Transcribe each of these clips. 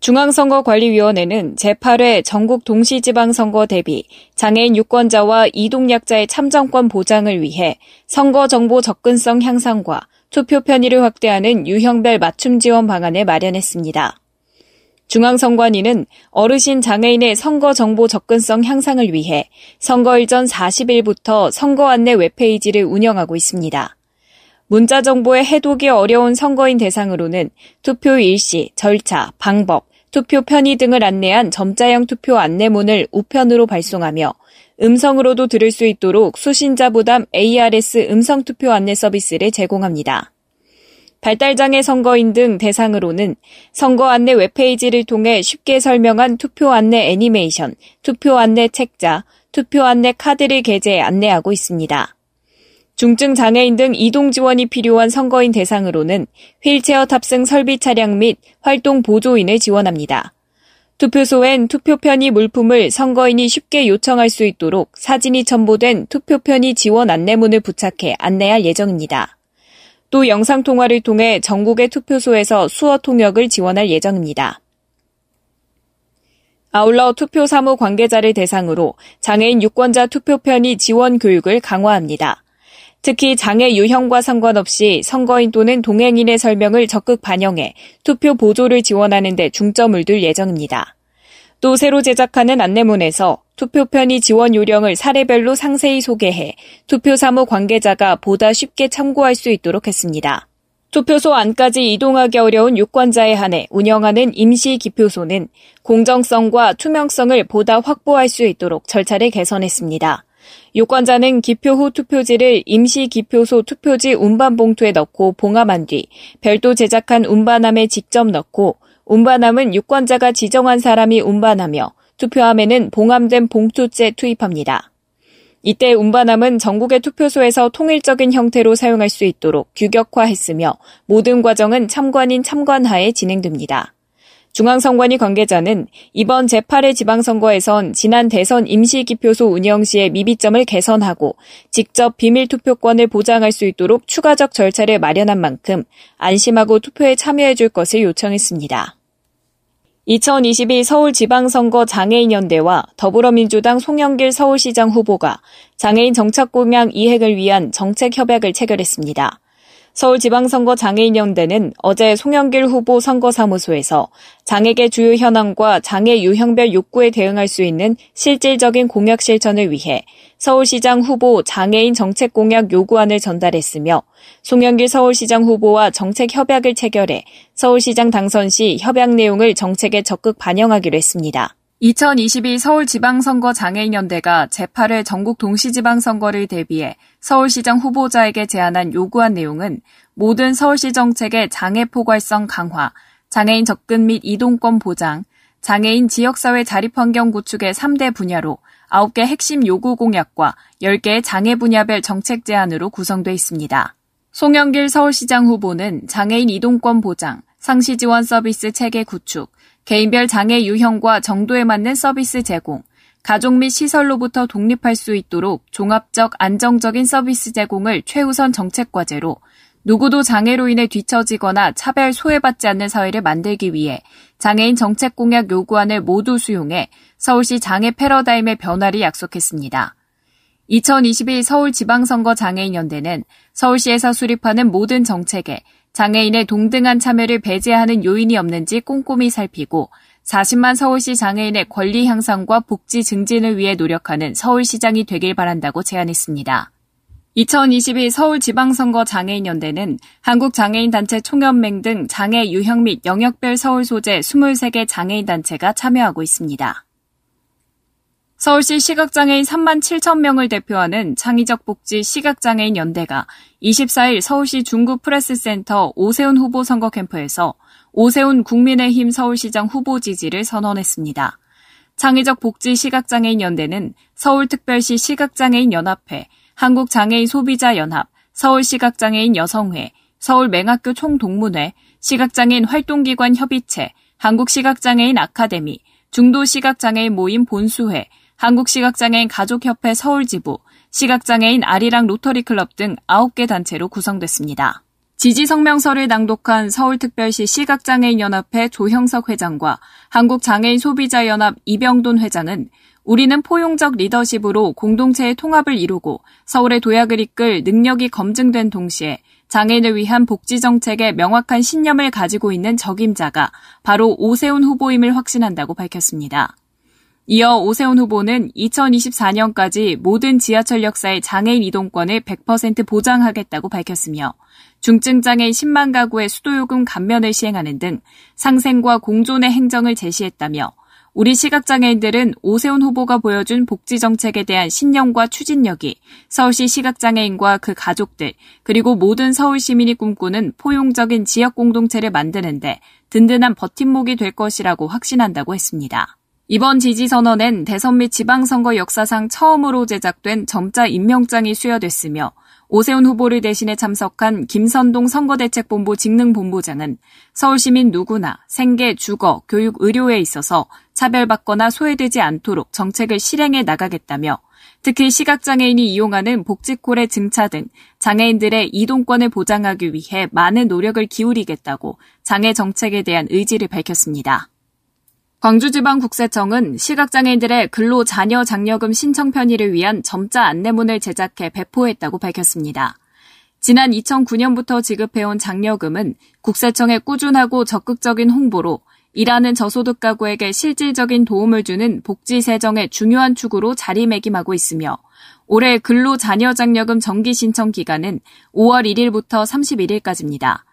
중앙선거관리위원회는 제8회 전국 동시지방선거 대비 장애인 유권자와 이동약자의 참정권 보장을 위해 선거 정보 접근성 향상과 투표 편의를 확대하는 유형별 맞춤 지원 방안을 마련했습니다. 중앙선관위는 어르신 장애인의 선거 정보 접근성 향상을 위해 선거일 전 40일부터 선거 안내 웹페이지를 운영하고 있습니다. 문자 정보의 해독이 어려운 선거인 대상으로는 투표 일시, 절차, 방법, 투표 편의 등을 안내한 점자형 투표 안내문을 우편으로 발송하며 음성으로도 들을 수 있도록 수신자 부담 ARS 음성 투표 안내 서비스를 제공합니다. 발달장애 선거인 등 대상으로는 선거 안내 웹페이지를 통해 쉽게 설명한 투표 안내 애니메이션, 투표 안내 책자, 투표 안내 카드를 게재해 안내하고 있습니다. 중증 장애인 등 이동 지원이 필요한 선거인 대상으로는 휠체어 탑승 설비 차량 및 활동 보조인을 지원합니다. 투표소엔 투표 편의 물품을 선거인이 쉽게 요청할 수 있도록 사진이 첨부된 투표 편의 지원 안내문을 부착해 안내할 예정입니다. 또 영상 통화를 통해 전국의 투표소에서 수어 통역을 지원할 예정입니다. 아울러 투표 사무 관계자를 대상으로 장애인 유권자 투표 편의 지원 교육을 강화합니다. 특히 장애 유형과 상관없이 선거인 또는 동행인의 설명을 적극 반영해 투표 보조를 지원하는 데 중점을 둘 예정입니다. 또 새로 제작하는 안내문에서 투표 편의 지원 요령을 사례별로 상세히 소개해 투표 사무 관계자가 보다 쉽게 참고할 수 있도록 했습니다. 투표소 안까지 이동하기 어려운 유권자에 한해 운영하는 임시 기표소는 공정성과 투명성을 보다 확보할 수 있도록 절차를 개선했습니다. 유권자는 기표 후 투표지를 임시 기표소 투표지 운반 봉투에 넣고 봉함한 뒤 별도 제작한 운반함에 직접 넣고 운반함은 유권자가 지정한 사람이 운반하며 투표함에는 봉함된 봉투째 투입합니다. 이때 운반함은 전국의 투표소에서 통일적인 형태로 사용할 수 있도록 규격화했으며 모든 과정은 참관인 참관하에 진행됩니다. 중앙선관위 관계자는 이번 제8회 지방선거에선 지난 대선 임시기표소 운영 시의 미비점을 개선하고 직접 비밀투표권을 보장할 수 있도록 추가적 절차를 마련한 만큼 안심하고 투표에 참여해 줄 것을 요청했습니다. 2022 서울지방선거 장애인연대와 더불어민주당 송영길 서울시장 후보가 장애인 정착 공약 이행을 위한 정책 협약을 체결했습니다. 서울지방선거 장애인연대는 어제 송영길 후보 선거사무소에서 장애계 주요 현황과 장애 유형별 욕구에 대응할 수 있는 실질적인 공약 실천을 위해 서울시장 후보 장애인 정책 공약 요구안을 전달했으며 송영길 서울시장 후보와 정책 협약을 체결해 서울시장 당선 시 협약 내용을 정책에 적극 반영하기로 했습니다. 2022 서울지방선거 장애인연대가 제8회 전국 동시지방선거를 대비해 서울시장 후보자에게 제안한 요구한 내용은 모든 서울시 정책의 장애 포괄성 강화, 장애인 접근 및 이동권 보장, 장애인 지역사회 자립환경 구축의 3대 분야로 9개 핵심 요구 공약과 10개의 장애 분야별 정책 제안으로 구성돼 있습니다. 송영길 서울시장 후보는 장애인 이동권 보장, 상시 지원 서비스 체계 구축, 개인별 장애 유형과 정도에 맞는 서비스 제공, 가족 및 시설로부터 독립할 수 있도록 종합적 안정적인 서비스 제공을 최우선 정책 과제로 누구도 장애로 인해 뒤처지거나 차별 소외받지 않는 사회를 만들기 위해 장애인 정책 공약 요구안을 모두 수용해 서울시 장애 패러다임의 변화를 약속했습니다. 2022 서울지방선거 장애인연대는 서울시에서 수립하는 모든 정책에 장애인의 동등한 참여를 배제하는 요인이 없는지 꼼꼼히 살피고 40만 서울시 장애인의 권리 향상과 복지 증진을 위해 노력하는 서울시장이 되길 바란다고 제안했습니다. 2022 서울지방선거 장애인연대는 한국장애인단체 총연맹 등 장애 유형 및 영역별 서울 소재 23개 장애인단체가 참여하고 있습니다. 서울시 시각장애인 3만 7천 명을 대표하는 창의적 복지 시각장애인 연대가 24일 서울시 중구 프레스센터 오세훈 후보 선거 캠프에서 오세훈 국민의힘 서울시장 후보 지지를 선언했습니다. 창의적 복지 시각장애인 연대는 서울특별시 시각장애인 연합회, 한국장애인 소비자 연합, 서울시각장애인 여성회, 서울맹학교 총동문회, 시각장애인 활동기관 협의체, 한국시각장애인 아카데미, 중도시각장애인 모임 본수회, 한국시각장애인 가족협회 서울지부, 시각장애인 아리랑 로터리클럽 등 9개 단체로 구성됐습니다. 지지 성명서를 낭독한 서울특별시 시각장애인연합회 조형석 회장과 한국장애인 소비자연합 이병돈 회장은 우리는 포용적 리더십으로 공동체의 통합을 이루고 서울의 도약을 이끌 능력이 검증된 동시에 장애인을 위한 복지 정책에 명확한 신념을 가지고 있는 적임자가 바로 오세훈 후보임을 확신한다고 밝혔습니다. 이어 오세훈 후보는 2024년까지 모든 지하철 역사의 장애인 이동권을 100% 보장하겠다고 밝혔으며 중증장애인 10만 가구의 수도요금 감면을 시행하는 등 상생과 공존의 행정을 제시했다며 우리 시각장애인들은 오세훈 후보가 보여준 복지 정책에 대한 신념과 추진력이 서울시 시각장애인과 그 가족들 그리고 모든 서울 시민이 꿈꾸는 포용적인 지역 공동체를 만드는데 든든한 버팀목이 될 것이라고 확신한다고 했습니다. 이번 지지선언엔 대선 및 지방선거 역사상 처음으로 제작된 점자 임명장이 수여됐으며 오세훈 후보를 대신해 참석한 김선동 선거대책본부 직능본부장은 서울시민 누구나 생계, 주거, 교육, 의료에 있어서 차별받거나 소외되지 않도록 정책을 실행해 나가겠다며 특히 시각장애인이 이용하는 복지콜의 증차 등 장애인들의 이동권을 보장하기 위해 많은 노력을 기울이겠다고 장애 정책에 대한 의지를 밝혔습니다. 광주지방국세청은 시각장애인들의 근로 자녀 장려금 신청 편의를 위한 점자 안내문을 제작해 배포했다고 밝혔습니다. 지난 2009년부터 지급해온 장려금은 국세청의 꾸준하고 적극적인 홍보로 일하는 저소득 가구에게 실질적인 도움을 주는 복지 세정의 중요한 축으로 자리매김하고 있으며 올해 근로 자녀 장려금 정기 신청 기간은 5월 1일부터 31일까지입니다.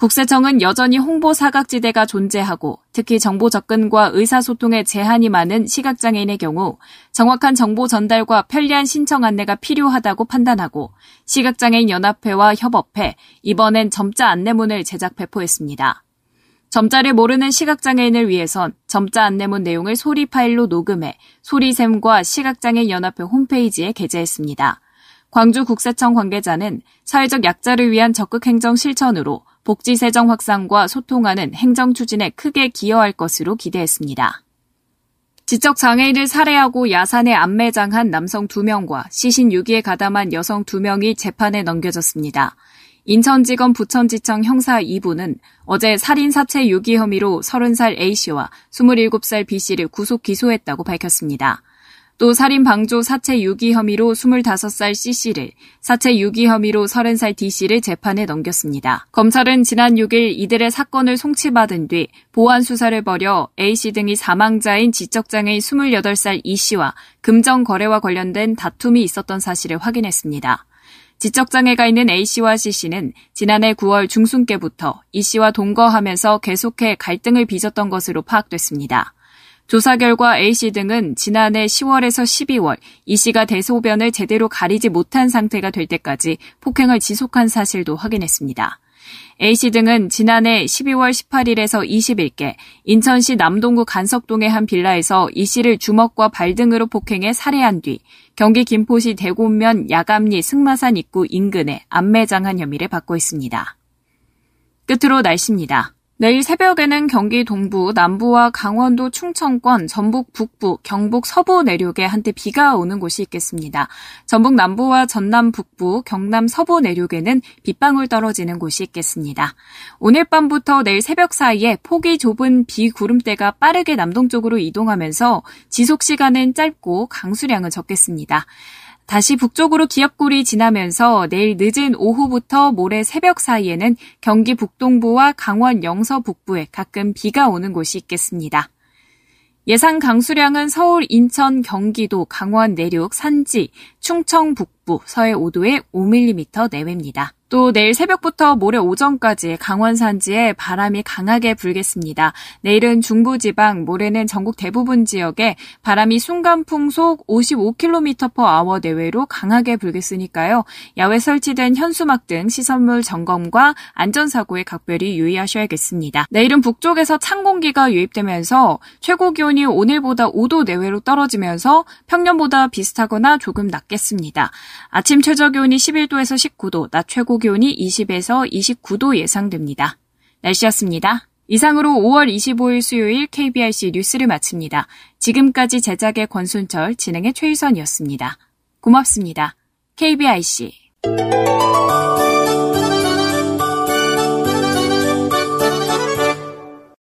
국세청은 여전히 홍보 사각지대가 존재하고 특히 정보 접근과 의사소통에 제한이 많은 시각장애인의 경우 정확한 정보 전달과 편리한 신청 안내가 필요하다고 판단하고 시각장애인 연합회와 협업해 이번엔 점자 안내문을 제작 배포했습니다. 점자를 모르는 시각장애인을 위해선 점자 안내문 내용을 소리 파일로 녹음해 소리샘과 시각장애인 연합회 홈페이지에 게재했습니다. 광주국세청 관계자는 사회적 약자를 위한 적극 행정 실천으로 복지 세정 확산과 소통하는 행정 추진에 크게 기여할 것으로 기대했습니다. 지적 장애인을 살해하고 야산에 안매장한 남성 2명과 시신 유기에 가담한 여성 2명이 재판에 넘겨졌습니다. 인천지검 부천지청 형사 2부는 어제 살인 사체 유기 혐의로 30살 A씨와 27살 B씨를 구속 기소했다고 밝혔습니다. 또 살인 방조 사체 유기 혐의로 25살 C씨를, 사체 유기 혐의로 30살 D씨를 재판에 넘겼습니다. 검찰은 지난 6일 이들의 사건을 송치받은 뒤 보안 수사를 벌여 A씨 등이 사망자인 지적장애인 28살 E씨와 금전 거래와 관련된 다툼이 있었던 사실을 확인했습니다. 지적장애가 있는 A씨와 C씨는 지난해 9월 중순께부터 E씨와 동거하면서 계속해 갈등을 빚었던 것으로 파악됐습니다. 조사 결과 A씨 등은 지난해 10월에서 12월 E씨가 대소변을 제대로 가리지 못한 상태가 될 때까지 폭행을 지속한 사실도 확인했습니다. A씨 등은 지난해 12월 18일에서 20일께 인천시 남동구 간석동의 한 빌라에서 E씨를 주먹과 발 등으로 폭행해 살해한 뒤 경기 김포시 대곡면 야감리 승마산 입구 인근에 안매장한 혐의를 받고 있습니다. 끝으로 날씨입니다. 내일 새벽에는 경기 동부, 남부와 강원도 충청권, 전북 북부, 경북 서부 내륙에 한때 비가 오는 곳이 있겠습니다. 전북 남부와 전남 북부, 경남 서부 내륙에는 빗방울 떨어지는 곳이 있겠습니다. 오늘 밤부터 내일 새벽 사이에 폭이 좁은 비 구름대가 빠르게 남동쪽으로 이동하면서 지속 시간은 짧고 강수량은 적겠습니다. 다시 북쪽으로 기압골이 지나면서 내일 늦은 오후부터 모레 새벽 사이에는 경기 북동부와 강원 영서 북부에 가끔 비가 오는 곳이 있겠습니다. 예상 강수량은 서울, 인천, 경기도, 강원 내륙, 산지, 충청 북부, 서해 5도에 5mm 내외입니다. 또 내일 새벽부터 모레 오전까지 강원 산지에 바람이 강하게 불겠습니다. 내일은 중부지방, 모레는 전국 대부분 지역에 바람이 순간 풍속 55km/h 내외로 강하게 불겠으니까요. 야외 설치된 현수막 등 시설물 점검과 안전사고에 각별히 유의하셔야겠습니다. 내일은 북쪽에서 찬 공기가 유입되면서 최고 기온이 오늘보다 5도 내외로 떨어지면서 평년보다 비슷하거나 조금 낮겠습니다. 아침 최저 기온이 11도에서 19도, 낮 최고 기온이 20에서 29도 예상됩니다. 날씨였습니다. 이상으로 5월 25일 수요일 KBRC 뉴스를 마칩니다. 지금까지 제작의 권순철, 진행의 최유선이었습니다. 고맙습니다. KBRC